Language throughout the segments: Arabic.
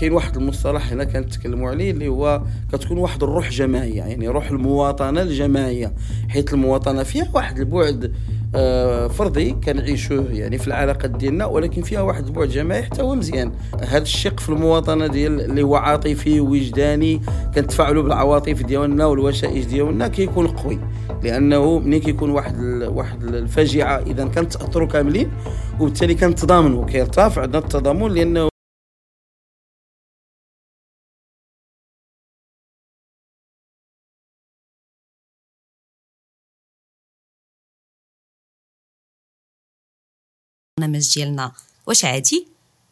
كاين واحد المصطلح هنا كنتكلموا عليه اللي هو كتكون واحد الروح جماعيه يعني روح المواطنة الجماعيه حيث المواطنة فيها واحد البعد آه، فردي كنعيشوه يعني في العلاقات ديالنا ولكن فيها واحد البعد جماعي حتى هو مزيان. هذا الشق في المواطنة ديال اللي هو عاطفي وجداني كنتفاعلوا بالعواطف ديالنا والوشائج ديالنا كيكون قوي. لأنه ملي كيكون واحد واحد الفاجعة إذا كنتاثروا كاملين وبالتالي كنتضامنوا كيرتفع عندنا التضامن لأنه البرنامج ديالنا. واش عادي؟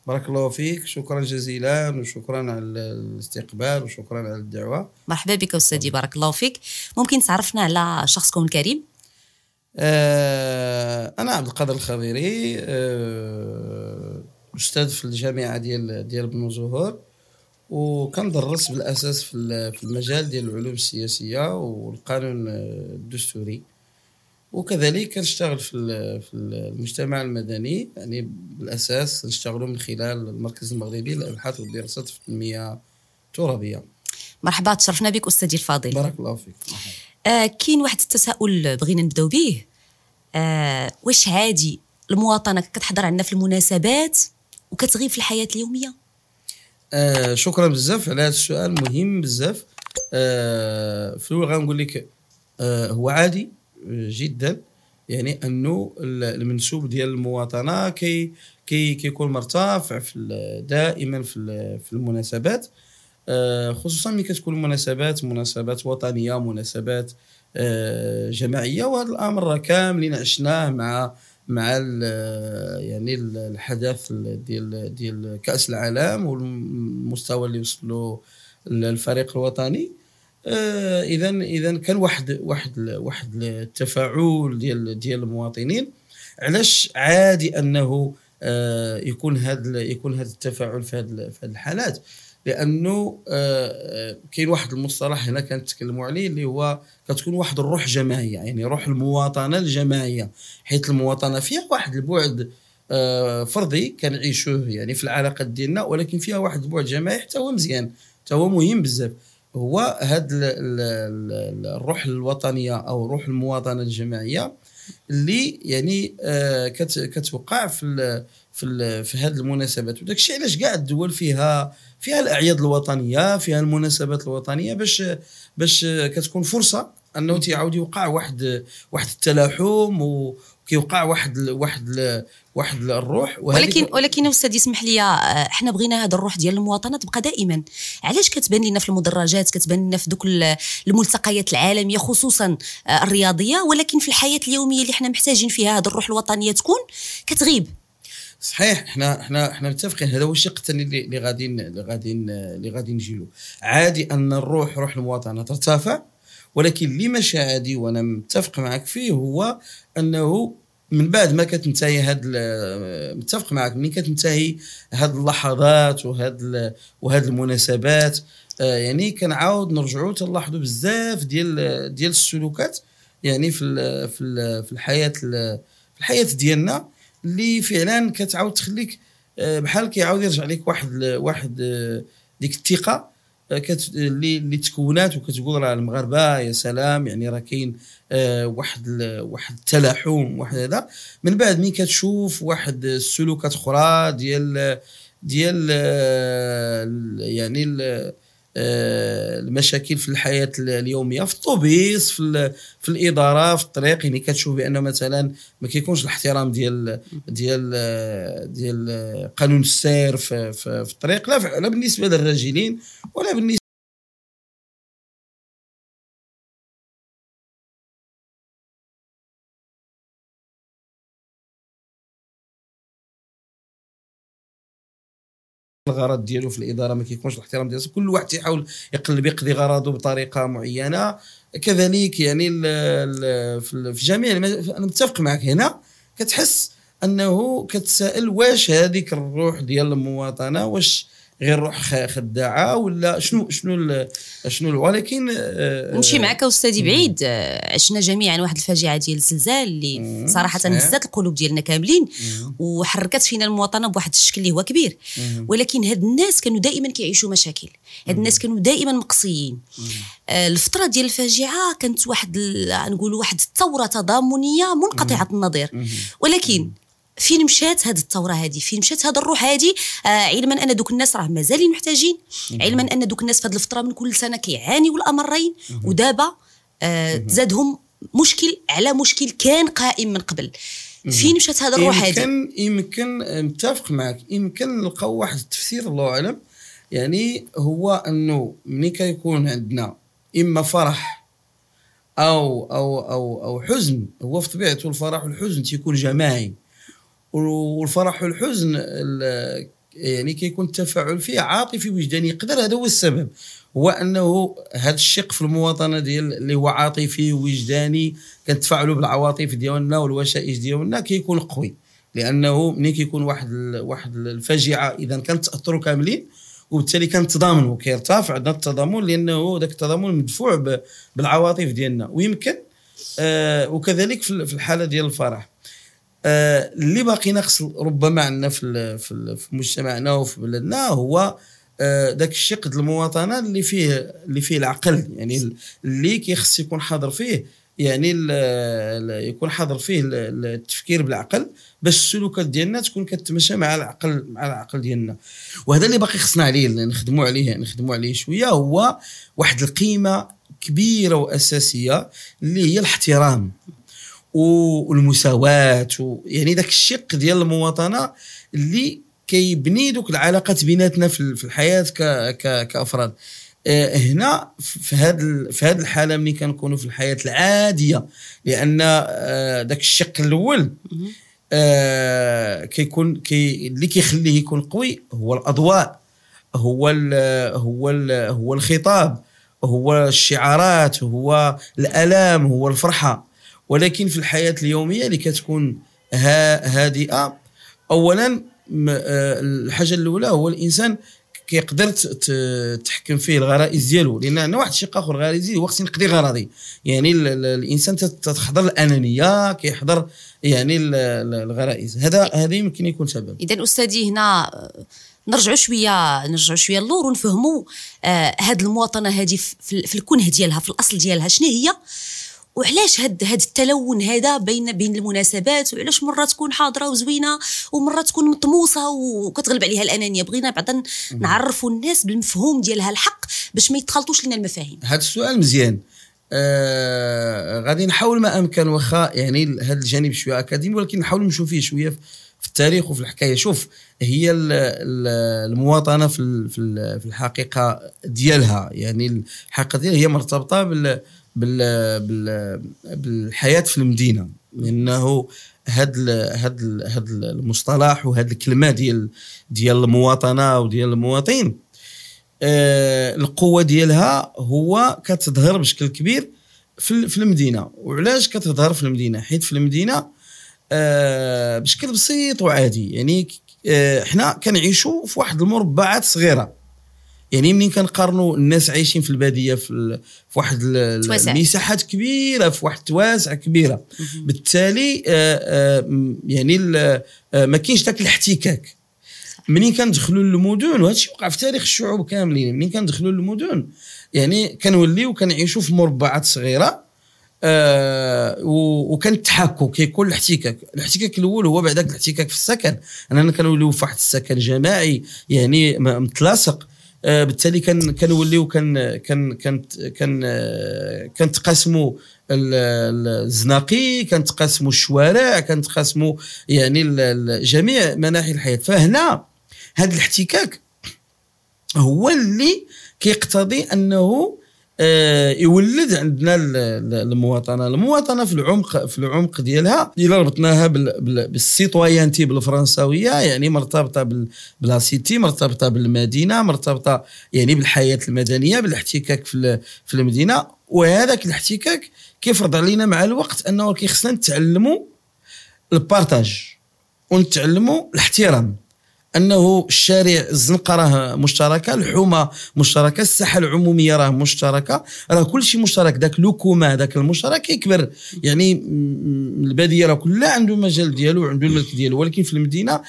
بارك الله فيك. شكرا جزيلا وشكرا على الاستقبال وشكرا على الدعوة. مرحبا بك أستاذي بارك الله فيك. ممكن تعرفنا على شخصكم الكريم آه أنا عبد القادر الخضيري آه أستاذ في الجامعة ديال ديال بن زهور وكندرس بالأساس في المجال ديال العلوم السياسية والقانون الدستوري. وكذلك كنشتغل في في المجتمع المدني يعني بالأساس نشتغلوا من خلال المركز المغربي للابحاث والدراسات في التنمية الترابية. مرحبا تشرفنا بك استاذي الفاضل. بارك الله فيك. آه كاين واحد التساؤل بغينا نبداو به. آه واش عادي المواطنة كتحضر عندنا في المناسبات وكتغيب في الحياة اليومية؟ آه شكرا بزاف على هذا السؤال مهم بزاف. آه في الأول غنقول لك آه هو عادي. جدا. يعني أنه المنسوب ديال المواطنة كي كي كيكون مرتفع في دائما في في المناسبات. آه، خصوصا ملي كتكون مناسبات مناسبات وطنية مناسبات آه، جماعية وهذا الأمر كاملين عشناه مع مع يعني الحدث ديال ديال كأس العالم والمستوى اللي وصل له الفريق الوطني. اذا اذا كان واحد واحد واحد التفاعل ديال ديال المواطنين. علاش عادي أنه آه، يكون هذا يكون هذا التفاعل في هذه في هذه الحالات؟ لأنه آه، كاين واحد المصطلح هنا كنتكلموا عليه اللي هو كتكون واحد الروح جماعيه يعني روح المواطنة الجماعيه حيث المواطنة فيها واحد البعد فردي كنعيشوه يعني في العلاقات ديالنا ولكن فيها واحد البعد جماعي حتى هو مزيان حتى هو مهم بزاف. هو هاد الروح الوطنية أو روح المواطنة الجماعية اللي يعني آه كتوقع في في في هذه المناسبات. وداك الشيء علاش كاع الدول فيها فيها الأعياد الوطنية فيها المناسبات الوطنية باش باش كتكون فرصة أنه تيعاود يوقع واحد واحد التلاحم وكيوقع واحد واحد واحد الروح ولكن ولكن أستاذ اسمح لي آه، حنا بغينا هذا الروح ديال المواطنة تبقى دائما. علاش كتبان لنا في المدرجات كتبان لنا في دوك الملتقيات العالمية خصوصا آه، الرياضية ولكن في الحياة اليومية اللي حنا محتاجين فيها هذه الروح الوطنية تكون كتغيب؟ صحيح إحنا إحنا إحنا متفقين. هذا هو الشق الثاني اللي غادي اللي غادي اللي غادي نجيلو عادي أن الروح روح المواطنة ترتفع ولكن اللي ماشي عادي وأنا متفق معك فيه هو أنه من بعد ما كتنتهي هاد متفق معك ملي كتنتهي هاد اللحظات وهاد وهاد المناسبات آه، يعني كنعاود نرجعوا تنلاحظوا بزاف ديال ديال السلوكات يعني في في في الحياة في الحياة ديالنا اللي فعلا كتعاود تخليك آه، بحال كيعاود يرجع لك واحد واحد آه، ديك الثقة. كت... اللي اللي تكونات وكتقول راه المغاربة يا سلام يعني راه كاين آه واحد ال... واحد التلاحم واحد هذا. من بعد ملي كتشوف واحد السلوكات أخرى ديال ديال آه يعني ال... آه، المشاكل في الحياة اليومية في الطوبيس في في الإدارة في الطريق يعني كتشوف بانه مثلا ما كيكونش الاحترام ديال ديال ديال قانون السير في, في, في الطريق لا لا بالنسبة للراجلين ولا بالنسبة الغرض ديالو في الإدارة ما كيكونش الاحترام ديالو. كل واحد تيحاول يقلب يقضي غرضه بطريقة معينة. كذلك يعني في جميع أنا متفق معك هنا. كتحس أنه كتسائل واش هذيك الروح ديال المواطنة؟ واش غير روح خداعة ولا شنو شنو شنو ولكن آه، نمشي معك أستاذي بعيد عشنا جميعا واحد الفاجعة ديال الزلزال اللي. صراحة. هزت القلوب ديالنا كاملين. وحركت فينا المواطنة بواحد الشكل اللي هو كبير. ولكن هاد الناس كانوا دائما كيعيشوا مشاكل هاد الناس كانوا دائما مقصيين آه، الفترة ديال الفاجعة كانت واحد نقولوا واحد الثورة تضامنية منقطعة النظير. ولكن فين مشات هذه الثورة هذه فين مشات هذا الروح هذه آه علما أن دوك الناس راه مازالين محتاجين. علما أن دوك الناس في هذه الفترة من كل سنة كيعانيوا الأمرين. ودابا آه تزادهم مشكل على مشكل كان قائم من قبل. فين مشات هذا الروح هذه يمكن يمكن متفق معك يمكن نلقاو واحد التفسير الله أعلم. يعني هو أنه ملي كيكون عندنا إما فرح أو أو أو أو حزن هو في طبيعته الفرح والحزن تيكون جماعي. والفرح والحزن ال- يعني كيكون التفاعل فيه عاطفي وجداني. يقدر هذا هو السبب. هو أنه هذا الشق في المواطنة ديال اللي هو عاطفي وجداني كنتفاعلوا بالعواطف ديالنا والوشائج ديالنا كيكون قوي. لأنه ملي كيكون واحد واحد الفاجعة إذا كانت تأثروا كاملين وبالتالي كنتضامنوا كيرتفع عندنا التضامن لأنه ذاك التضامن مدفوع بالعواطف ديالنا. ويمكن آه وكذلك في ال- في الحالة ديال الفرح. اللي باقي ناقص ربما عندنا في في مجتمعنا وفي بلدنا هو آه، ذاك الشق ديال المواطنة اللي فيه اللي فيه العقل. يعني ال- اللي كيخص يكون حاضر فيه يعني يكون حاضر فيه ال- ال- التفكير بالعقل باش السلوكات ديالنا تكون كتماشى مع العقل مع العقل ديالنا. وهذا اللي باقي خصنا عليه نخدموا عليه نخدموا عليه شوية هو واحد القيمة كبيرة وأساسية اللي هي الاحترام. والمساواة. و- يعني ذاك الشق ديال المواطنة اللي كيبني دوك العلاقات بيناتنا في ال- في الحياة ك ك كأفراد. آه، هنا في هذا في هذه الحالة ملي كنكونوا في الحياة العادية لأن آه، ذاك الشق الأول. آه، كيكون كي اللي كيخليه يكون قوي هو الأضواء هو ال هو ال هو الخطاب هو الشعارات هو الألام هو الفرحة. ولكن في الحياة اليومية اللي كتكون ها هادئة. اولا آه، الحاجة الأولى هو الإنسان كيقدر تحكم فيه الغرائز ديالو. لأن عندنا واحد الشق اخر غريزي هو خصني نقضي غرضي. يعني ال- ال- الإنسان تت- تتحضر الأنانية كيحضر يعني ال- ال- الغرائز. هذا هذا يمكن يكون سبب. اذا أستاذي هنا آه، نرجعوا شوية نرجعوا شوية اللور ونفهموا آه هاد المواطنة هذه في, في الكنه ديالها في الأصل ديالها شنو هي؟ وعلاش هاد هاد التلون هذا بين بين المناسبات؟ وعلاش مرة تكون حاضرة وزوينة ومرة تكون مطموسة وكتغلب عليها الأنانية؟ بغينا بعدا نعرفوا الناس بالمفهوم ديالها الحق باش ما يتخلطوش لنا المفاهيم. هذا السؤال مزيان. آه غادي نحاول ما أمكن واخا يعني هذا الجانب شوية أكاديمي ولكن نحاول نمشوا فيه شوية في- التاريخ وفي الحكاية. شوف هي ال- ال- المواطنة في في الحقيقة ديالها. يعني الحقيقة ديالها هي مرتبطة بال بال بال بالحياة في المدينة لأنه هاد هاد هاد المصطلح وهاد الكلمة ديال ديال المواطنة وديال المواطن آه، القوة ديالها هو كتظهر بشكل كبير في في المدينة. وعلاش كتظهر في المدينة؟ حيت في المدينة آه، بشكل بسيط وعادي. يعني آه، حنا كنعيشوا في واحد المربعات صغيرة. يعني منين كنقارنوا الناس عايشين في البادية في, ال- في واحد. المساحات كبيرة في واحد التواسع كبيرة. بالتالي آه، آه، يعني ال- آه، ما كاينش ذاك الاحتكاك. منين كندخلوا للمدن وهذا الشيء وقع في تاريخ الشعوب كاملين. منين كندخلوا للمدن يعني كنوليو كنعيشوا في مربعات صغيرة آه و- وكان التحكك كيكون الاحتكاك. الاحتكاك الأول هو بعدك الاحتكاك في السكن. أننا كنوليو في واحد السكن جماعي يعني متلاصق. بالتالي كان كنوليو كان كان كانت كان آه، كنتقاسموا ال- ال- الزناقي كنتقاسموا الشوارع كنتقاسموا يعني جميع مناحي الحياة. فهنا هذا الاحتكاك هو اللي كيقتضي أنه آه، يولد عندنا ال- ال- المواطنة. المواطنة في العمق في العمق ديالها إلا ربطناها بال- بال- بال citoyenneté بالفرنساوية يعني مرتبطة بال- ب la cité مرتبطة بالمدينة مرتبطة يعني بالحياة المدنية بالاحتكاك في في المدينة. وهذاك الاحتكاك كيفرض علينا مع الوقت أنه كيخصنا نتعلموا ال partage ونتعلموا الاحترام. أنه الشارع الزنقة راه مشتركة الحومة مشتركة الساحة العمومية راه مشتركة. راه كل شيء مشترك ذاك le commun ذاك المشترك يكبر يعني البادية راه كلها عنده مجال ديالو وعنده الملك ديالو ولكن في المدينة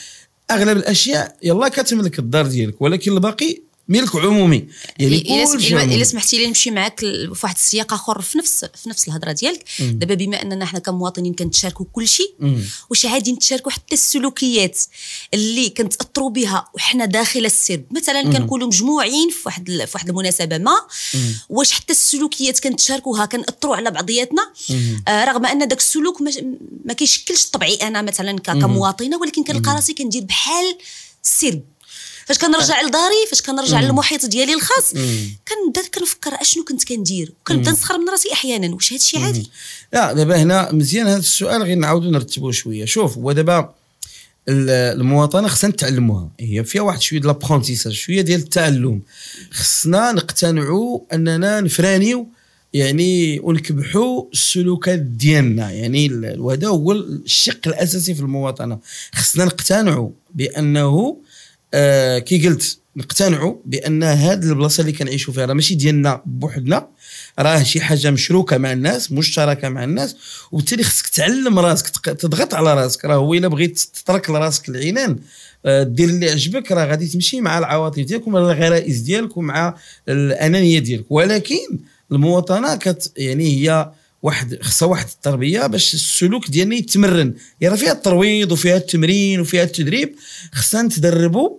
أغلب الأشياء يلا كتملك الدار ديالك ولكن الباقي ملك عمومي. يعني إلا كل شيء إلا. سمحتي لي نمشي معك في واحد السياق أخر في نفس في نفس الهضرة ديالك. دابا بما أننا حنا كمواطنين كنتشاركوا كل شيء. واش عادي نتشاركوا حتى السلوكيات اللي كنتأثروا بها وحنا داخل السرب؟ مثلا كنكونوا مجموعين في واحد في واحد المناسبة ما. واش حتى السلوكيات كنتشاركوها كنأثروا على بعضياتنا؟ آه رغم أن داك السلوك ما, ما كيشكلش طبعي أنا مثلا كمواطنة ولكن كنلقى راسي كندير بحال السرب فاش كنرجع لداري فاش كنرجع للمحيط ديالي الخاص كنبدا كنفكر أشنو كنت كندير؟ وكنبدا نسخر من راسي أحيانا واش هذا الشيء عادي؟ لا دابا هنا مزيان هذا السؤال غير نعاودو نرتبوه شوية. شوف هو دابا ال- المواطنة خصنا نتعلموها. هي فيها واحد شوية ديال لابرونتيساج شوية ديال التعلم. خصنا نقتنعوا أننا نفرانيو يعني ونكبحوا السلوكات ديالنا. يعني وهذا هو الشق الأساسي في المواطنة. خصنا نقتنعوا بأنه آه كي قلت نقتنعوا بأن هذه البلاصة اللي كنعيشوا فيها راه ماشي ديالنا بوحدنا راه شي حاجة مشروكة مع الناس مشتركة مع الناس وبالتالي خصك تعلم راسك تضغط على راسك. راه هو إلا بغيت تترك لراسك العنان آه، دير اللي عجبك راه غادي تمشي مع العواطف ديالك ومع الغرائز ديالك ومع الأنانية ديالك ولكن المواطنة كت يعني هي واحد خصها واحد التربية باش السلوك ديالنا يتمرن. يعني فيها الترويض وفيها التمرين وفيها التدريب خصنا نتدربوا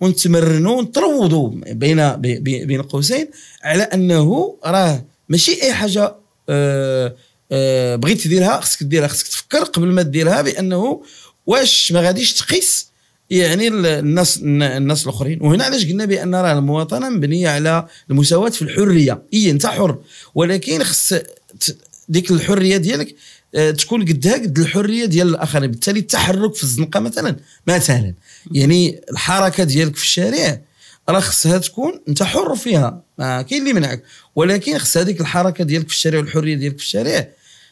ونتمرنوا ونتروضوا بين بي- بي- بين قوسين على أنه راه ماشي أي حاجة آه آه بغيت تديرها خصك ديرها خصك تفكر قبل ما ديرها بأنه واش ما غاديش تقيس يعني ال- الناس الناس الآخرين. وهنا علاش قلنا بأن راه المواطنة مبنية على المساواة في الحرية. اي انت حر. ولكن خص ديك الحرية ديالك آه، تكون قدها قد الحرية ديال الآخرين. بالتالي التحرك في الزنقة مثلا مثلا. يعني الحركة ديالك في الشارع راه خصها تكون أنت حر فيها. ما كاين اللي منعك ولكن خص هذيك الحركة ديالك في الشارع والحرية ديالك في الشارع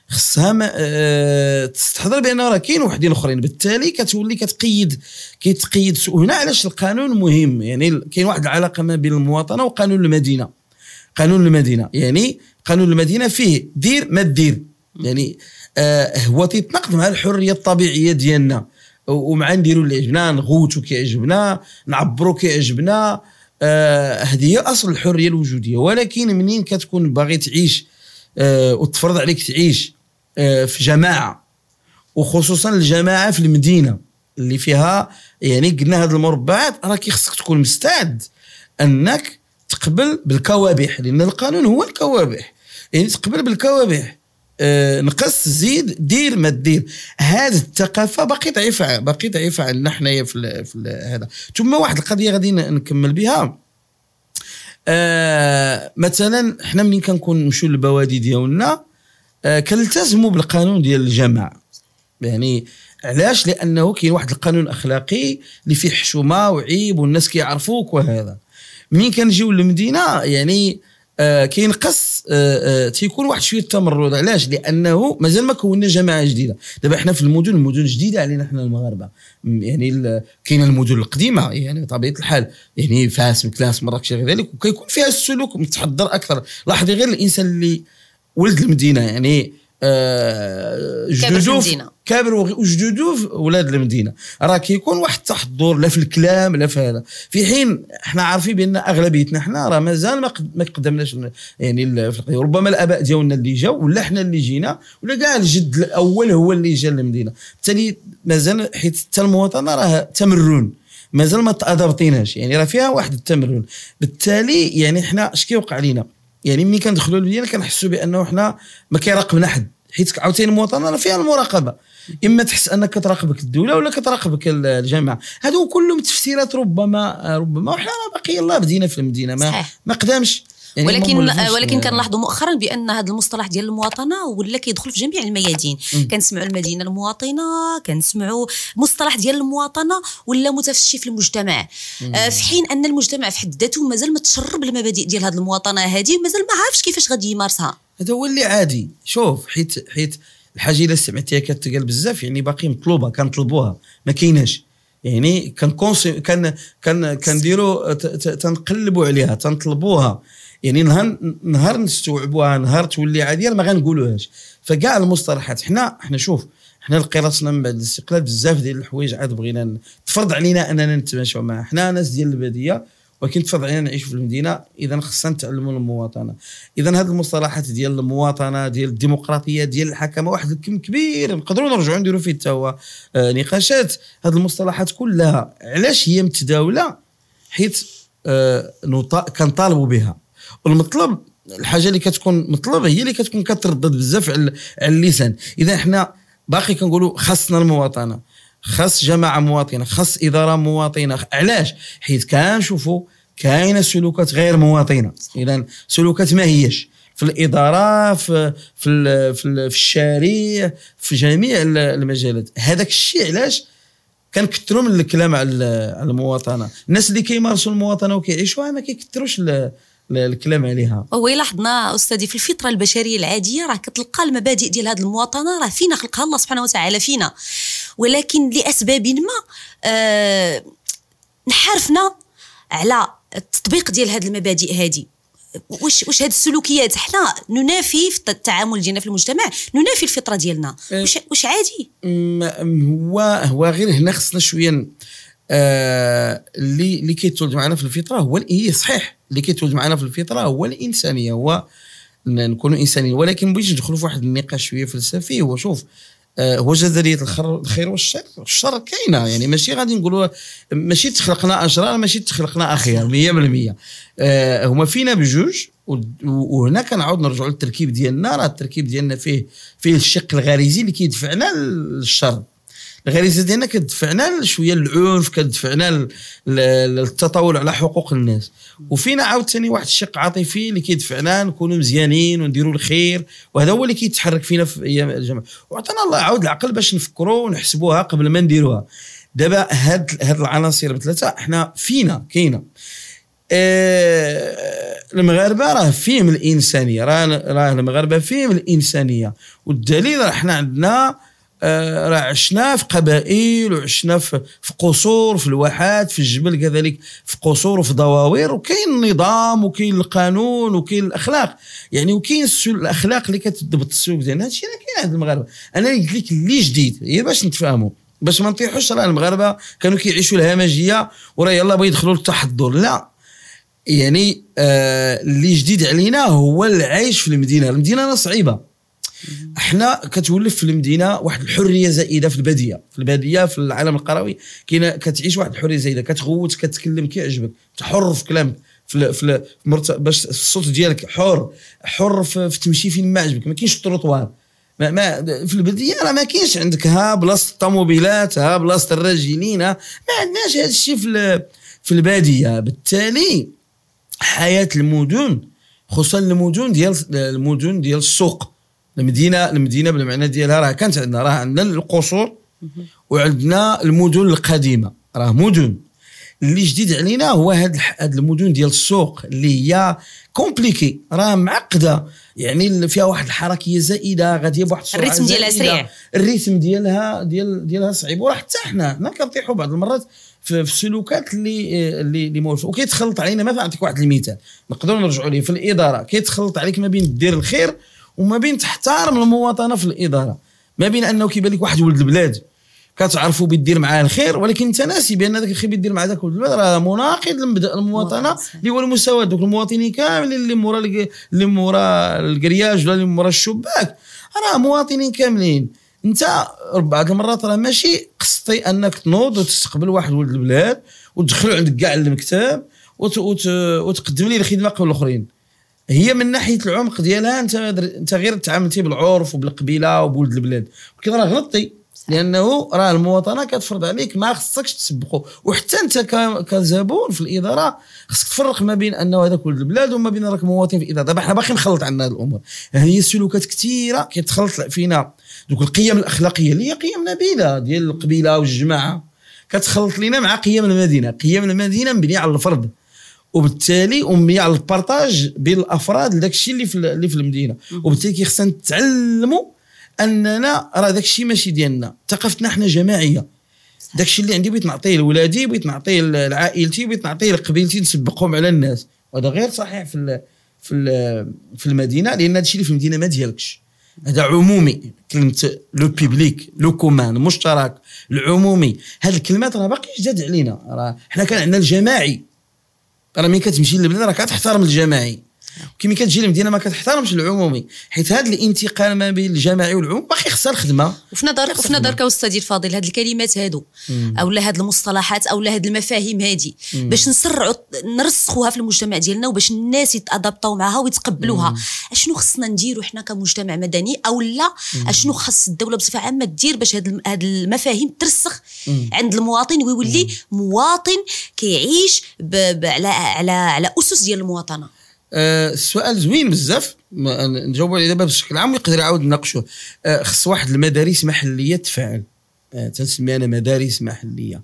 خصها أه تستحضر بأن راه كاين وحدين أخرين. بالتالي كتولي كتقيد كيتقيد وهنا علاش القانون مهم. يعني كاين واحد العلاقة ما بين المواطنة وقانون المدينة. قانون المدينة. يعني قانون المدينة فيه دير ما دير. يعني آه هو تيتناقض مع الحرية الطبيعية ديالنا. ومع نديروا اللي عجبنا نغوتوا كيعجبنا نعبروا كيعجبنا. آه هذه هي أصل الحرية الوجودية. ولكن منين كتكون باغي تعيش آه وتفرض عليك تعيش آه في جماعة؟ وخصوصا الجماعة في المدينة اللي فيها يعني قلنا هذه المربعات راه خصك تكون مستعد أنك تقبل بالكوابح لأن القانون هو الكوابح. يعني تقبل بالكوابح آه نقص زيد دير ما دير هذه الثقافة باقي ضعيفة باقي ضعيفة عندنا حنايا في, في هذا. ثم واحد القضية غادي نكمل بها. آه مثلا حنا ملي كنكون نمشيو للبوادي ديالنا آه كنلتزموا بالقانون ديال الجماعه يعني علاش؟ لأنه كاين واحد القانون الاخلاقي اللي فيه حشومة وعيب والناس كيعرفوك وهذا. مين كنجيو للمدينة يعني آه كينقص آه آه تيكون واحد شوية التمرد. علاش؟ لأنه مازال ما كونا جماعة جديدة. دابا حنا في المدن المدن جديدة علينا حنا المغاربة. يعني كاين المدن القديمة يعني بطبيعة الحال يعني فاس مكناس مراكش غير ذلك وكيكون فيها السلوك متحضر أكثر. لاحظي غير الإنسان اللي ولد المدينة يعني جدودو في- المدينة. كابر وغ- وجدودو ولاد المدينة. راه كيكون واحد التحضر لا في الكلام لا في هذا. في حين إحنا عارفين بأن أغلبيتنا إحنا راه مازال ما ما قدمناش يعني في. ربما الآباء ديالنا اللي جاوا ولا إحنا اللي جينا ولا كاع الجد الأول هو اللي جا للمدينة. بالتالي مازال حيت حتى المواطنة راه تمرن. مازال ما تادبطيناش يعني راه فيها واحد التمرن. بالتالي يعني إحنا اش كيوقع لينا؟ يعني ملي كندخلوا للمدينه كنحسوا بأنه إحنا ما كيراقبنا حد. حيت عاوتاني المواطنه راه فيها المراقبة. إما تحس أنك كتراقبك الدولة ولا كتراقبك ال- الجامعة. هادو كلهم تفسيرات ربما ربما وحنا راه باقي يلاه بدينا في المدينة. ما صحيح. ما قدامش. يعني ولكن مولفوش. ولكن كنلاحظوا مؤخرا بأن هذا المصطلح ديال المواطنة ولا كيدخل في جميع الميادين. كنسمعوا المدينة المواطنة كنسمعوا مصطلح ديال المواطنة ولا متفشي في المجتمع. آه في حين أن المجتمع في حد ذاته مازال متشرب المبادئ ديال هذه المواطنة هذه ومازال ما عارفش كيفاش غادي يمارسها. هذا هو اللي عادي. شوف حيت حيت الحاجة الا سمعتيها كتقال بزاف يعني باقي مطلوبة كنطلبوها ما كايناش. يعني كان كان كان كنديروا تنقلبوا عليها تنطلبوها. يعني نهار نهار نستوعبوها نهار تولي عادية ما غنقولوهاش. فكاع المصطلحات حنا حنا شوف حنا لقينا من بعد الاستقلال بزاف ديال الحوايج عاد بغينا تفرض علينا أننا نتماشاو معها. حنا ناس ديال البادية ولكن تفرض علينا نعيش في المدينة إذا خصنا نتعلموا المواطنة. إذا هذه المصطلحات ديال المواطنة ديال الديمقراطية ديال الحكمة واحد الكم كبير نقدروا نرجعوا نديروا فيه حتى هو آه، نقاشات. هذه المصطلحات كلها علاش هي متداولة؟ حيت آه كنطالبوا بها. والمطلب الحاجة اللي كتكون مطلب هي اللي كتكون كتردد بزاف على اللسان. إذا إحنا باقي كنقولوا خاصنا المواطنة خاص جماعة مواطنة خاص إدارة مواطنة علاش؟ حيت كنشوفوا كاينة سلوكات غير مواطنة. إذا سلوكات ما هيش. في الإدارة في في في, في الشارع في جميع المجالات. هذاك الشيء علاش كنكثروا من الكلام على المواطنة. الناس اللي كيمارسوا المواطنة وكيعيشوها ما كيكثروش الكلام عليها. هو لاحظنا أستاذي في الفطرة البشرية العادية راه كتلقى المبادئ ديال هذه المواطنة راه فينا خلقها الله سبحانه وتعالى فينا. ولكن لأسباب ما آه نحارفنا على التطبيق ديال هذه المبادئ هذه واش واش هذه السلوكيات؟ حنا ننافي في التعامل ديالنا في المجتمع ننافي الفطرة ديالنا. إيه. واش واش عادي؟ هو هو غير هنا خصنا شوية آه اللي اللي كيتولد معنا في الفطرة هو هي صحيح. اللي كيتولد معنا في الفطرة هو الإنسانية هو نكونوا إنسانيين. ولكن بغيت ندخلوا في واحد النقاش شوية فلسفي هو شوف آه هو جدليه الخير والشر. الشر كاينة يعني ماشي غادي نقولوا ماشي تخلقنا أشرار ماشي تخلقنا أخيار 100% آه هما فينا بجوج وهنا كنعاود نرجعوا للتركيب ديالنا. راه التركيب ديالنا فيه فيه الشق الغريزي اللي كيدفعنا للشر. الغريزه ديالنا كتدفعنا شوية للعنف كتدفعنا للتطاول على حقوق الناس. وفينا عاوتاني واحد الشق عاطفي اللي كيدفعنا نكونوا مزيانين ونديروا الخير وهذا هو اللي كيتحرك فينا في أيام الجامعة وعطانا الله عاود العقل باش نفكروا ونحسبوها قبل ما نديروها. دابا هاد هاد العناصر بثلاثة إحنا فينا كاينة. آه المغاربة راه فيهم الإنسانية راه راه المغاربة فيهم الإنسانية. والدليل راه إحنا عندنا راه عشنا في قبائل وعشنا في, قصور في الواحات في الجبل كذلك في قصور وفي ضواوير وكاين النظام وكاين القانون وكاين الأخلاق. يعني وكاين الأخلاق اللي كتضبط السلوك ديالنا. هادشي راه كاين عند المغاربة. أنا قلت لك اللي جديد هي باش نتفاهموا. باش ما نطيحوش راه المغاربة كانوا كيعيشوا الهمجية وراه يلا بغا يدخلوا للتحضر. لا. يعني آه اللي جديد علينا هو العيش في المدينة. المدينة صعيبة. إحنا كتولف في المدينة واحد الحرية زائدة في البادية. في البادية في العالم القروي كاينة كتعيش واحد الحرية زائدة. كتغوت كتكلم كيعجبك. حر في كلامك في في. باش الصوت ديالك حر. حر في, تمشي فين ما عجبك. ما كاينش التروطوار. ما, ما في البديه راه ما كاينش عندك ها بلاصة الطوموبيلات ها بلاصة الراجلين ما عندناش هذا الشيء في في البادية. بالتالي حياة المدن خصوصا المدن ديال المدن ديال السوق. المدينة المدينة بالمعنى ديالها راه كانت عندنا راه عندنا القصور وعندنا المدن القديمة راه مدن. اللي جديد علينا هو هاد هاد المدن ديال السوق اللي هي compliquée راه معقدة. يعني فيها واحد الحركية زائدة غادية بواحد السرعة ال rythme ديالها سريع. ال rythme ديالها ديال ديالها صعيب. وراه حتى حنا حنا كنطيحوا بعض المرات في, السلوكات اللي اللي اللي موجودة. وكيتخلط علينا مثلا نعطيك واحد المثال. نقدروا نرجعوا ليه في الإدارة. كيتخلط عليك ما بين دير الخير وما بين تحترم المواطنة في الإدارة. ما بين أنه كيبان لك واحد ولد البلاد كتعرفوا بيدير معاه الخير ولكن أنت ناسي بأن هذاك الخير بيدير مع ذاك ولد البلاد راه مناقض لمبدأ المواطنة اللي هو المساواة. دوك المواطنين كاملين اللي مورا اللي مورا الكرياج ولا اللي مورا الشباك. راه مواطنين كاملين. أنت بعض المرات راه ماشي قصتي أنك تنوض وتستقبل واحد ولد البلاد وتدخلو عندك كاع المكتب وتقدم ليه الخدمة قبل الآخرين. هي من ناحية العمق ديالها أنت أنت غير تعاملتي بالعرف وبالقبيلة وبولد البلاد. ولكن راه غلطتي لأنه راه المواطنة كتفرض عليك ما خصكش تسبقوا وحتى أنت كزبون في الإدارة خصك تفرق ما بين أنه هذاك ولد البلاد وما بين راك مواطن في الإدارة. دابا حنا باقي نخلط عندنا هذه الأمور. هي سلوكات كثيره كتخلط فينا. دوك القيم الأخلاقية اللي هي قيم نبيلة ديال القبيلة والجماعة. كتخلط لينا مع قيم المدينة. قيم المدينة مبنية على الفرد. وبالتالي مبني على ال partage بين الأفراد لذاك الشيء اللي في اللي في المدينة. وبالتالي كيخصنا نتعلموا أننا راه داك الشيء ماشي ديالنا. ثقافتنا حنا جماعية. داكشي اللي عندي بغيت نعطيه لولادي بغيت نعطيه لعائلتي بغيت نعطيه لقبيلتي نسبقهم على الناس. وهذا غير صحيح في ال في ال في المدينة لأن هادشي اللي في المدينة ما ديالكش. هذا عمومي كلمة le public le commun المشترك العمومي. هاد الكلمات راه باقي جداد علينا. راه حنا كان عندنا الجماعي. راه ملي كتمشي للبلاد راه كتحترم الجماعي. كي ملي كتجي للمدينه ما كتحترمش العمومي حيت هذا الانتقال ما بين الجماعي والعمومي باقي خصها الخدمه وفي نظرك وفي نظرك استاذي الفاضل هاد الكلمات هادو أو لا هاد المصطلحات أو لا هاد المفاهيم هادي باش نسرعوا نرسخوها في المجتمع ديالنا وباش الناس يتادبطوا معها ويتقبلوها. أشنو خصنا نديروا حنا كمجتمع مدني؟ أو لا أشنو خص الدولة بصفة عامة دير باش هاد هاد المفاهيم ترسخ عند المواطن ويولي مواطن كيعيش على على على أسس ديال المواطنة. آه السؤال زوين بزاف. نجاوب عليه دابا بشكل عام ويقدر يعاود نناقشوه. آه خص واحد المدارس محلية تفعل آه تنسمي أنا مدارس محلية.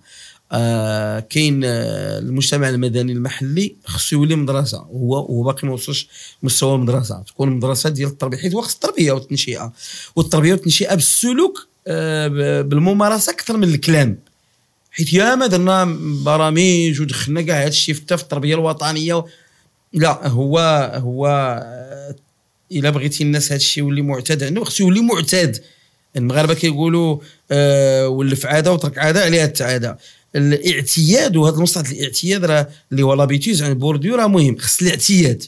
كاين المجتمع المدني المحلي خصو يولي مدرسة. هو هو باقي ما وصلش مستوى المدرسة تكون مدرسة ديال التربية حيت وقت التربية والتنشئة. والتربية والتنشئة بالسلوك بالممارسة أكثر من الكلام. حيت ياما درنا برامج ودخلنا كاع هذا الشيء في التربية الوطنية لا. هو هو إلا بغيتي الناس هذا الشيء يولي معتاد. عنده خصو يولي معتاد. المغاربة كيقولوا آه ولف عادة وترك عادة عليها التعادة. الاعتياد وهذا المصطلح الاعتياد راه اللي هو l'habitus عند بورديو راه مهم. خص الاعتياد.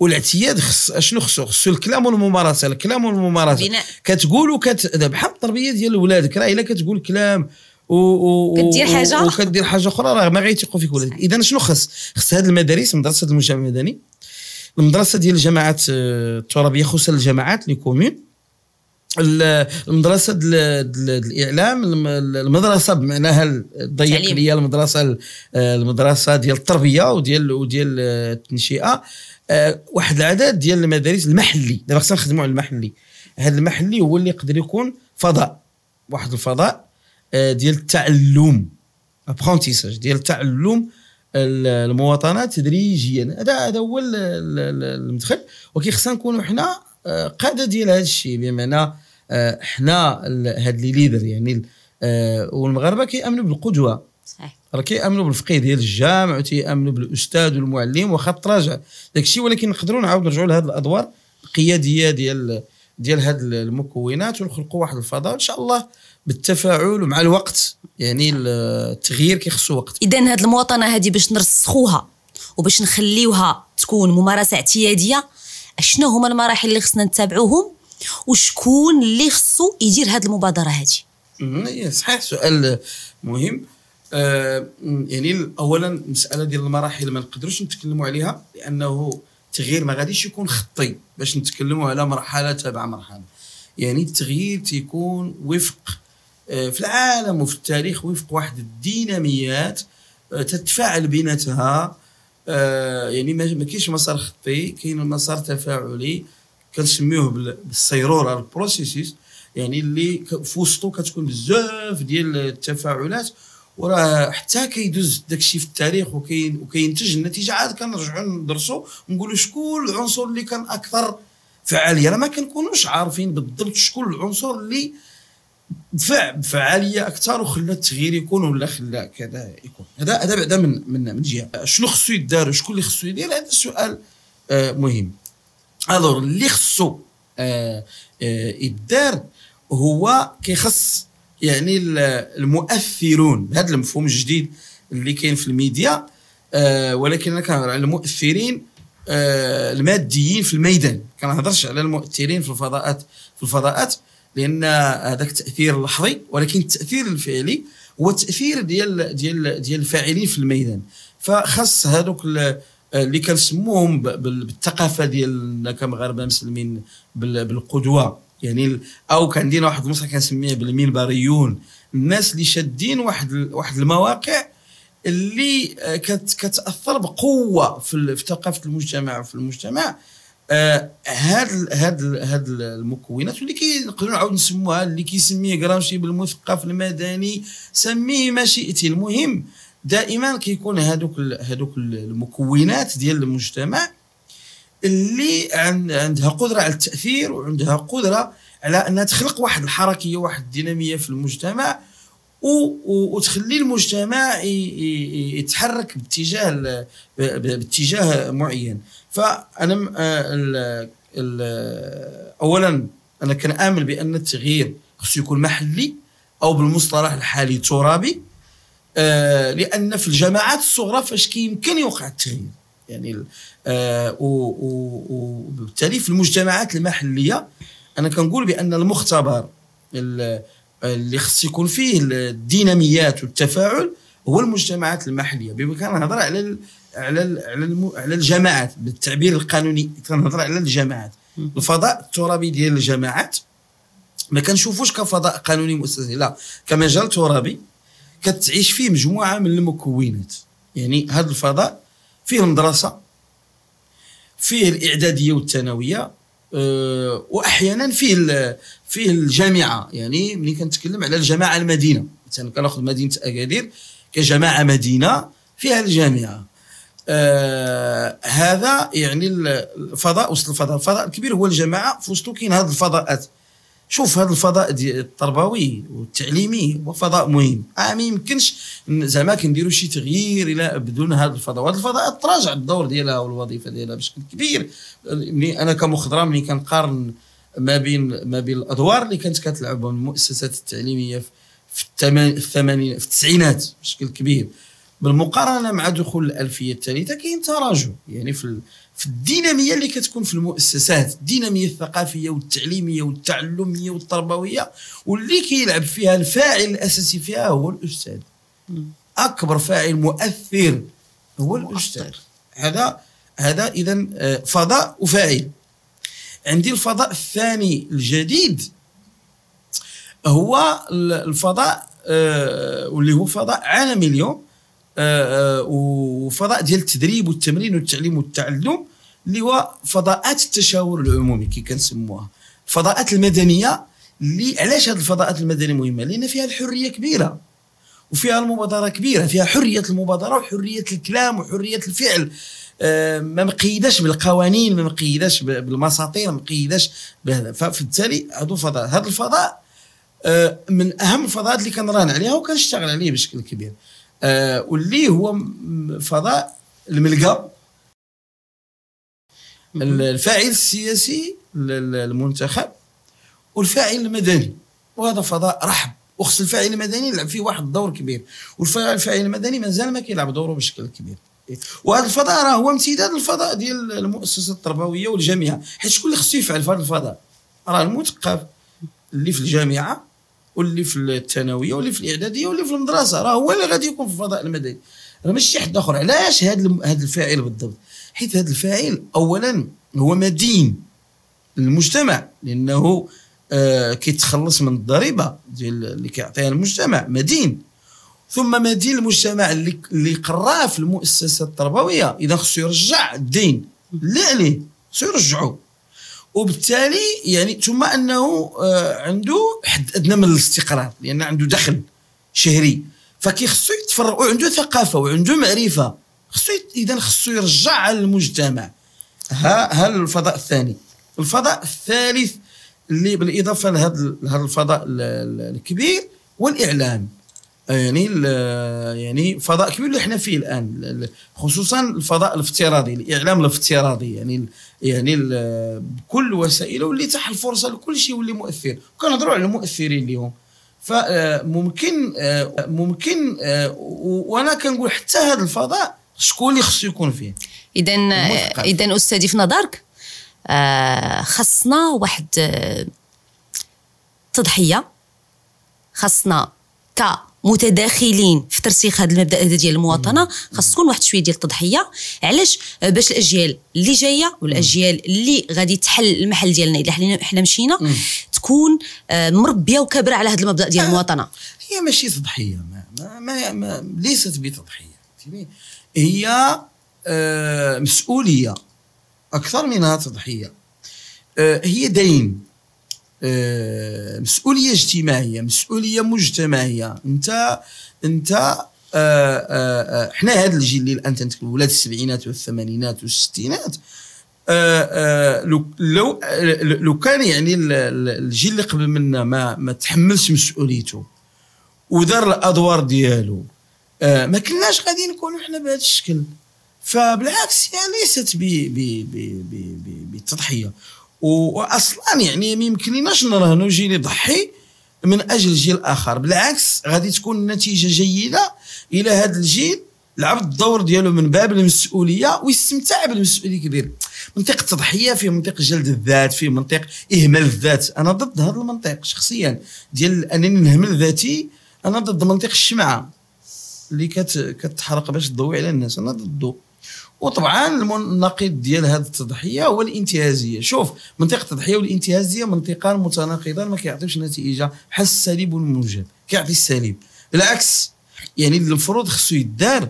والاعتياد خص أشنو خصو؟ خصو الكلام والممارسة. الكلام والممارسة. كتقول وكت بحال التربية ديال ولادك. راه إلا كتقول كلام و, و كدير حاجة؟ وكدير حاجة أخرى راه ما غيثيقوا فيك ولادك اذا شنو خص؟ خص هذه المدارس مدرسة المجتمع المدني المدرسة ديال الجماعات آه، الترابية خصوصا الجماعات لي كومون المدرسة دل الإعلام المدرسة بمعناها الضيق هي المدرسة المدرسة ديال التربية وديال وديال التنشئة. آه، واحد العدد ديال المدارس المحلي. دابا خصنا نخدموا على المحلي. هذا المحلي هو اللي يقدر يكون فضاء. واحد الفضاء آه، ديال التعلم ابرونتيساج ديال تعلم المواطنة تدريجيا هذا هذا هو المدخل. ولكن خصنا نكونوا حنا آه، قادة ديال هذا الشيء. بمعنى آه، حنا هاد لي ليدر يعني والمغاربة كيأمنوا بالقدوة. صحيح. راه كيأمنوا بالفقيه ديال الجامع وتيأمنوا بالأستاذ والمعلم واخا تراجع داك الشيء ولكن نقدروا نعاود نرجعوا لهذه الأدوار القيادية ديال ديال هاد المكونات ونخلقوا واحد الفضاء. إن شاء الله بالتفاعل ومع الوقت يعني التغيير كيخصو وقت. اذا هاد المواطنة هذه باش نرسخوها وباش نخليوها تكون ممارسة اعتيادية أشنو هما المراحل اللي خصنا نتابعوهم وشكون اللي خصو يدير هاد المبادرة هذه صحيح سؤال مهم. آه يعني اولا المساله ديال المراحل ما نقدروش نتكلموا عليها لأنه التغيير ما غاديش يكون خطي باش نتكلموا على مرحلة تبع مرحلة. يعني التغيير تيكون وفق آه، في العالم وفي التاريخ وفق واحد الديناميات آه، تتفاعل بيناتها. آه، يعني ما كاينش مسار خطي كاين مسار تفاعلي كنسميوه بالسيرورة ال processus. يعني اللي في وسطو كتكون بزاف ديال التفاعلات وراه حتى كيدوز داكشي في التاريخ وكاين وكينتج النتيجة. عاد كنرجعوا ندرسوا ونقولوا شكون العنصر اللي كان أكثر فعالية. راه ما كنكونوش عارفين بالضبط شكون العنصر اللي دفع بفعالية أكثر وخلى التغيير يكون ولا خلى كذا يكون. هذا هذا بعدا من من من جهة. شنو خصو يدار وشكون اللي خصو يدير؟ هذا السؤال آه مهم. ألور اللي خصو آه آه يدار هو كيخص يعني المؤثرون بهذا المفهوم الجديد اللي كاين في الميديا آه ولكن أنا كنهضر على المؤثرين آه الماديين في الميدان. كنهضرش على المؤثرين في الفضاءات في الفضاءات لأن هذاك التاثير اللحظي ولكن التأثير الفعلي هو التاثير ديال ديال ديال الفاعلين في الميدان. فخاص هذوك اللي كنسموهم بالثقافة ديالنا كمغاربة مسلمين بالقدوة. يعني أو كان عندنا واحد المصطلح كنسميه بالمنبريون الناس اللي شادين واحد واحد المواقع اللي كتأثر بقوة في ثقافة المجتمع وفي المجتمع. هاد هاد هاد المكونات واللي كنقدروا نعاود نسموها اللي كيسميه كرامشي بالمثقف المدني سميه ما شئت المهم دائما كيكون هادوك هادوك المكونات ديال المجتمع اللي عندها قدرة على التأثير وعندها قدرة على أنها تخلق واحد الحركية واحد الدينامية في المجتمع وتخلي المجتمع يتحرك باتجاه باتجاه معين. فأنا آه، اولا أنا كنامن بأن التغيير خصو يكون محلي أو بالمصطلح الحالي ترابي آه لأن في الجماعات الصغرى فاش كيمكن يوقع التغيير؟ يعني آه وبالتالي في المجتمعات المحلية أنا كنقول بأن المختبر اللي خص يكون فيه الديناميات والتفاعل هو المجتمعات المحلية بمكان نهضر على ال على ال على, الم على الجماعات بالتعبير القانوني كنهضر على الجماعات. الفضاء الترابي ديال الجماعات ما كنشوفوش كفضاء قانوني مؤسسي لا كمجال ترابي كتعيش فيه مجموعة من المكونات. يعني هذا الفضاء فيه المدرسة فيه الإعدادية والثانوية أه وأحيانا فيه فيه الجامعة. يعني ملي كنتكلم على الجماعه المدينة مثلا كناخذ مدينة أكادير كجماعه مدينة فيها الجامعة. آه هذا يعني الفضاء وسط الفضاء الفضاء الكبير هو الجماعه في وسطو كاين هذه الفضاءات. شوف هذا الفضاء التربوي والتعليمي هو فضاء مهم. آه ما يمكنش زعما كنديروا شي تغيير إلى بدون هذا الفضاء. وهذا الفضاء تراجع الدور ديالها والوظيفة ديالها بشكل كبير. أنا كمخضرم ملي كنقارن ما بين ما بين الأدوار اللي كانت كتلعبهم المؤسسات التعليمية في الثمانين في التسعينات بشكل كبير. بالمقارنة مع دخول الألفية الثالثه كاين تراجع. يعني في في الدينامية اللي كتكون في المؤسسات الدينامية الثقافية والتعليمية والتعلمية والتربوية واللي كيلعب فيها الفاعل الأساسي فيها هو الأستاذ. أكبر فاعل مؤثر هو الأستاذ. هذا هذا اذا آه، فضاء وفاعل. عندي الفضاء الثاني الجديد هو الفضاء آه، واللي هو فضاء عالمي اليوم. وفضاء ديال التدريب والتمرين والتعليم والتعلم اللي هو فضاءات التشاور العمومي كي كنسموها. الفضاءات المدنية اللي علاش هذه الفضاءات المدنية مهمة؟ لأن فيها الحرية كبيرة وفيها المبادرة كبيرة فيها حرية المبادرة وحرية الكلام وحرية الفعل. آه، ما مقيداش بالقوانين ما مقيداش بالمساطير ما مقيداش بهذا. فبالتالي هذا الفضاء هذا الفضاء من أهم الفضاءات اللي كنراهن عليها وكنشتغل عليه بشكل كبير. آه واللي هو فضاء الملقى الفاعل السياسي المنتخب والفاعل المدني وهذا فضاء رحب. وخص الفاعل المدني يلعب فيه واحد الدور كبير والفاعل المدني مازال ما كيلعب دوره بشكل كبير. وهذا الفضاء راه هو امتداد الفضاء ديال المؤسسة التربوية والجامعة حيت شكون اللي خصو يفعل في هذا الفضاء؟ راه المثقف اللي في الجامعة واللي في الثانوية واللي في الإعدادية واللي في المدرسة. راه هو اللي غادي يكون في الفضاء المدني. راه ماشي شي حد آخر. علاش هذا هذا الفاعل بالضبط؟ حيت هذا الفاعل اولا هو مدين للمجتمع لأنه آه كيتخلص من الضريبة ديال اللي كيعطيها المجتمع مدين. ثم مدين المجتمع اللي اللي قراه في المؤسسة التربوية. إذا خصو يرجع الدين. لا عليه خصو يرجعه وبالتالي يعني ثم أنه آه، عنده حد أدنى من الاستقرار لأن عنده دخل شهري. فكيخصو يتفرغ وعنده ثقافة وعنده معرفة. خصو اذا خصو يرجع للمجتمع ها ها الفضاء الثاني. الفضاء الثالث اللي بالإضافة لهذا هذا الفضاء الكبير والاعلام يعني يعني فضاء كبير اللي إحنا فيه الآن. خصوصا الفضاء الافتراضي الإعلام الافتراضي. يعني يعني بكل وسائله واللي تاح الفرصة لكل شيء واللي مؤثر. وكنهضروا على المؤثرين اليوم. فممكن ممكن وأنا كنقول حتى هذا الفضاء شكون اللي خصو يكون فيه؟ اذا اذا أستاذي في نظرك آه، خصنا واحد آه، تضحية. خصنا ك متداخلين في ترسيخ هذا المبدأ هذا ديال المواطنة خاص تكون واحد شوية ديال التضحية. علاش؟ باش الأجيال اللي جاية والأجيال اللي غادي تحل المحل ديالنا اذا حنا مشينا تكون آه، مربية وكابره على هذا المبدأ ديال المواطنة. هي ماشي تضحية ما, ما, ما, ما ليست بتضحية هي آه مسؤولية أكثر منها تضحية. آه هي دين. آه، مسؤولية اجتماعية مسؤولية مجتمعية. انت انت آه، آه، إحنا هذا الجيل اللي الآن تنتكلم ولاد السبعينات والثمانينات والستينات لو لو كان يعني الجيل اللي قبل منا ما ما تحملش مسؤوليته ودار الأدوار ديالو آه ما كناش غادي نكونوا حنا بهذا الشكل. فبالعكس يعني ليست بالتضحيه واصلا يعني ما يمكنناش نرهنوا جيل يضحي من أجل جيل آخر. بالعكس غادي تكون النتيجه جيدة إلى هذا الجيل لعب الدور ديالو من باب المسؤولية ويستمتع بالمسؤولية كبير. منطق التضحيه فيه منطق جلد الذات فيه منطق إهمال الذات. أنا ضد هذا المنطق شخصيا. ديال أنني نهمل ذاتي أنا ضد منطق الشمعة اللي كت كتحرق باش تضوي على الناس. أنا ضده. وطبعا النقيض ديال هذه التضحية هو الانتهازية. شوف منطقة التضحية والانتهازيه منطقان متناقضان ما كيعطيوش نتيجة. بحال السليب والموجب كيعطي السليب. بالعكس يعني المفروض خصو يدار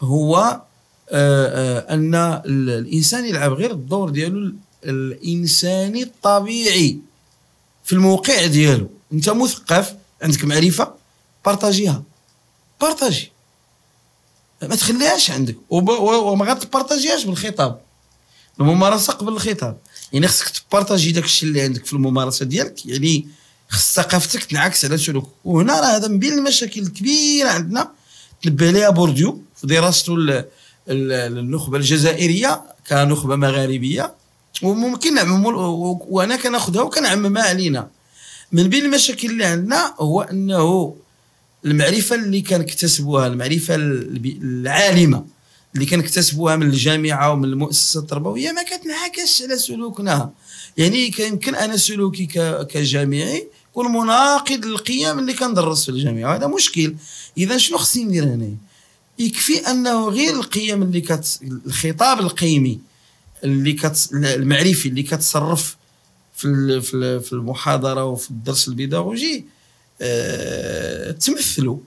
هو آآ آه، آآ ان الإنسان يلعب غير الدور ديالو الإنساني الطبيعي في الموقع ديالو. أنت مثقف عندك معرفة بارطاجيها. بارطاجي. ما تخليهاش عندك. وما غاتبارطاجيهاش بالخطاب. الممارسة قبل الخطاب. يعني خصك تبارطاجي داك الشيء اللي عندك في الممارسة ديالك. يعني خص ثقافتك تنعكس على سلوك وهنا راه هذا من بين المشاكل الكبيرة عندنا. تنبه عليها بورديو. في دراسته النخبة الجزائرية. كنخبه مغاربية. وممكن نعمم وأنا كناخذها وكنعممها علينا. من بين المشاكل اللي عندنا هو أنه المعرفة اللي كنكتسبوها المعرفة العالمة اللي كنكتسبوها من الجامعة ومن المؤسسة التربوية ما كتنعكسش على سلوكنا. يعني يمكن أنا سلوكي كجامعي يكون مناقض للقيم اللي كندرس في الجامعة وهذا مشكل. إذا شنو خصني ندير هنا يكفي أنه غير القيم اللي كت الخطاب القيمي اللي كت المعرفي اللي كتصرف في في المحاضرة وفي الدرس البيداغوجي أه تمثلوا.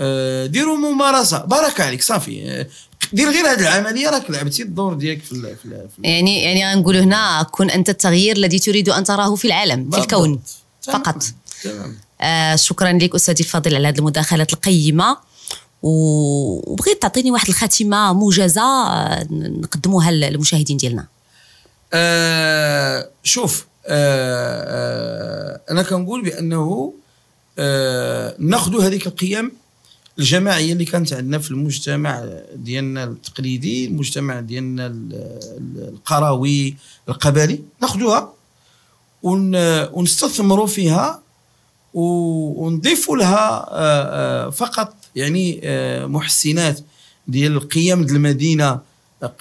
أه ديروا ممارسة. بارك عليك صافي. أه دير غير هذه العملية راك لعبتي الدور ديالك في, ال في, ال في يعني يعني غنقولوا هنا كن أنت التغيير الذي تريد أن تراه في العالم في الكون فقط. تمام. آه شكرا لك أستاذي الفاضل على هذه المداخلات القيمة. وبغيت تعطيني واحد الخاتمة موجزة آه، نقدموها للمشاهدين ديالنا. آه شوف آه آه أنا كنقول بأنه آه ناخذ هذيك القيم الجماعية اللي كانت عندنا في المجتمع ديالنا التقليدي المجتمع ديالنا القروي القبلي ناخذوها ونستثمروا فيها ونضيفوا لها آه، آه، فقط يعني محسنات ديال القيم ديال المدينة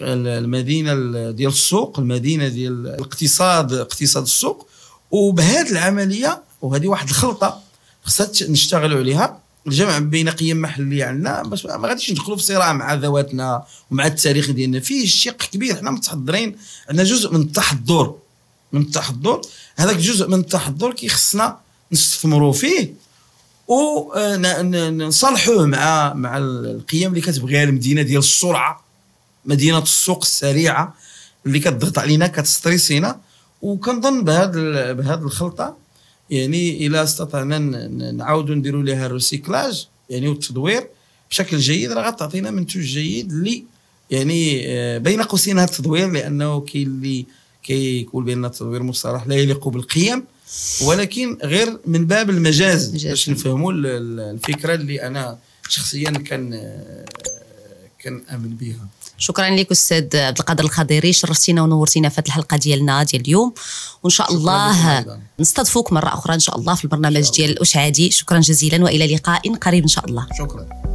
المدينة ديال السوق المدينة ديال الاقتصاد اقتصاد السوق. وبهذه العملية وهذه واحد الخلطة خصها نشتغلوا عليها. الجمع بين قيم محلية عندنا باش ما غاديش ندخلوا في صراع مع ذواتنا ومع التاريخ ديالنا. فيه شق كبير. حنا متحضرين عندنا جزء من التحضر. من التحضر. هذاك جزء من التحضر كيخصنا نستثمروا فيه ونصلحوه مع مع القيم اللي كتبغيها المدينة ديال السرعة. مدينة السوق السريعة اللي كتضغط علينا كتستريسينا. وكنظن بهذا بهذه الخلطة يعني إلى استطعنا نعاودوا نديروا لها الريسيكلاج يعني والتدوير بشكل جيد راه غتعطينا منتوج جيد اللي يعني آه، بين قوسين هذا التدوير لأنه كاين اللي كيقول بأن التدوير مصطلح لا يليق بالقيم ولكن غير من باب المجاز باش نفهموا الفكرة اللي أنا شخصيا كان كنأمن بها. شكرا لك أستاذ عبد القادر الخضيري شرفتينا ونورتينا في هذه الحلقة ديالنا ديال اليوم. وإن شاء الله نستضفوك مرة أخرى إن شاء الله في البرنامج ديال الاشعادي شكرا جزيلا وإلى لقاء قريب إن شاء الله. شكرا.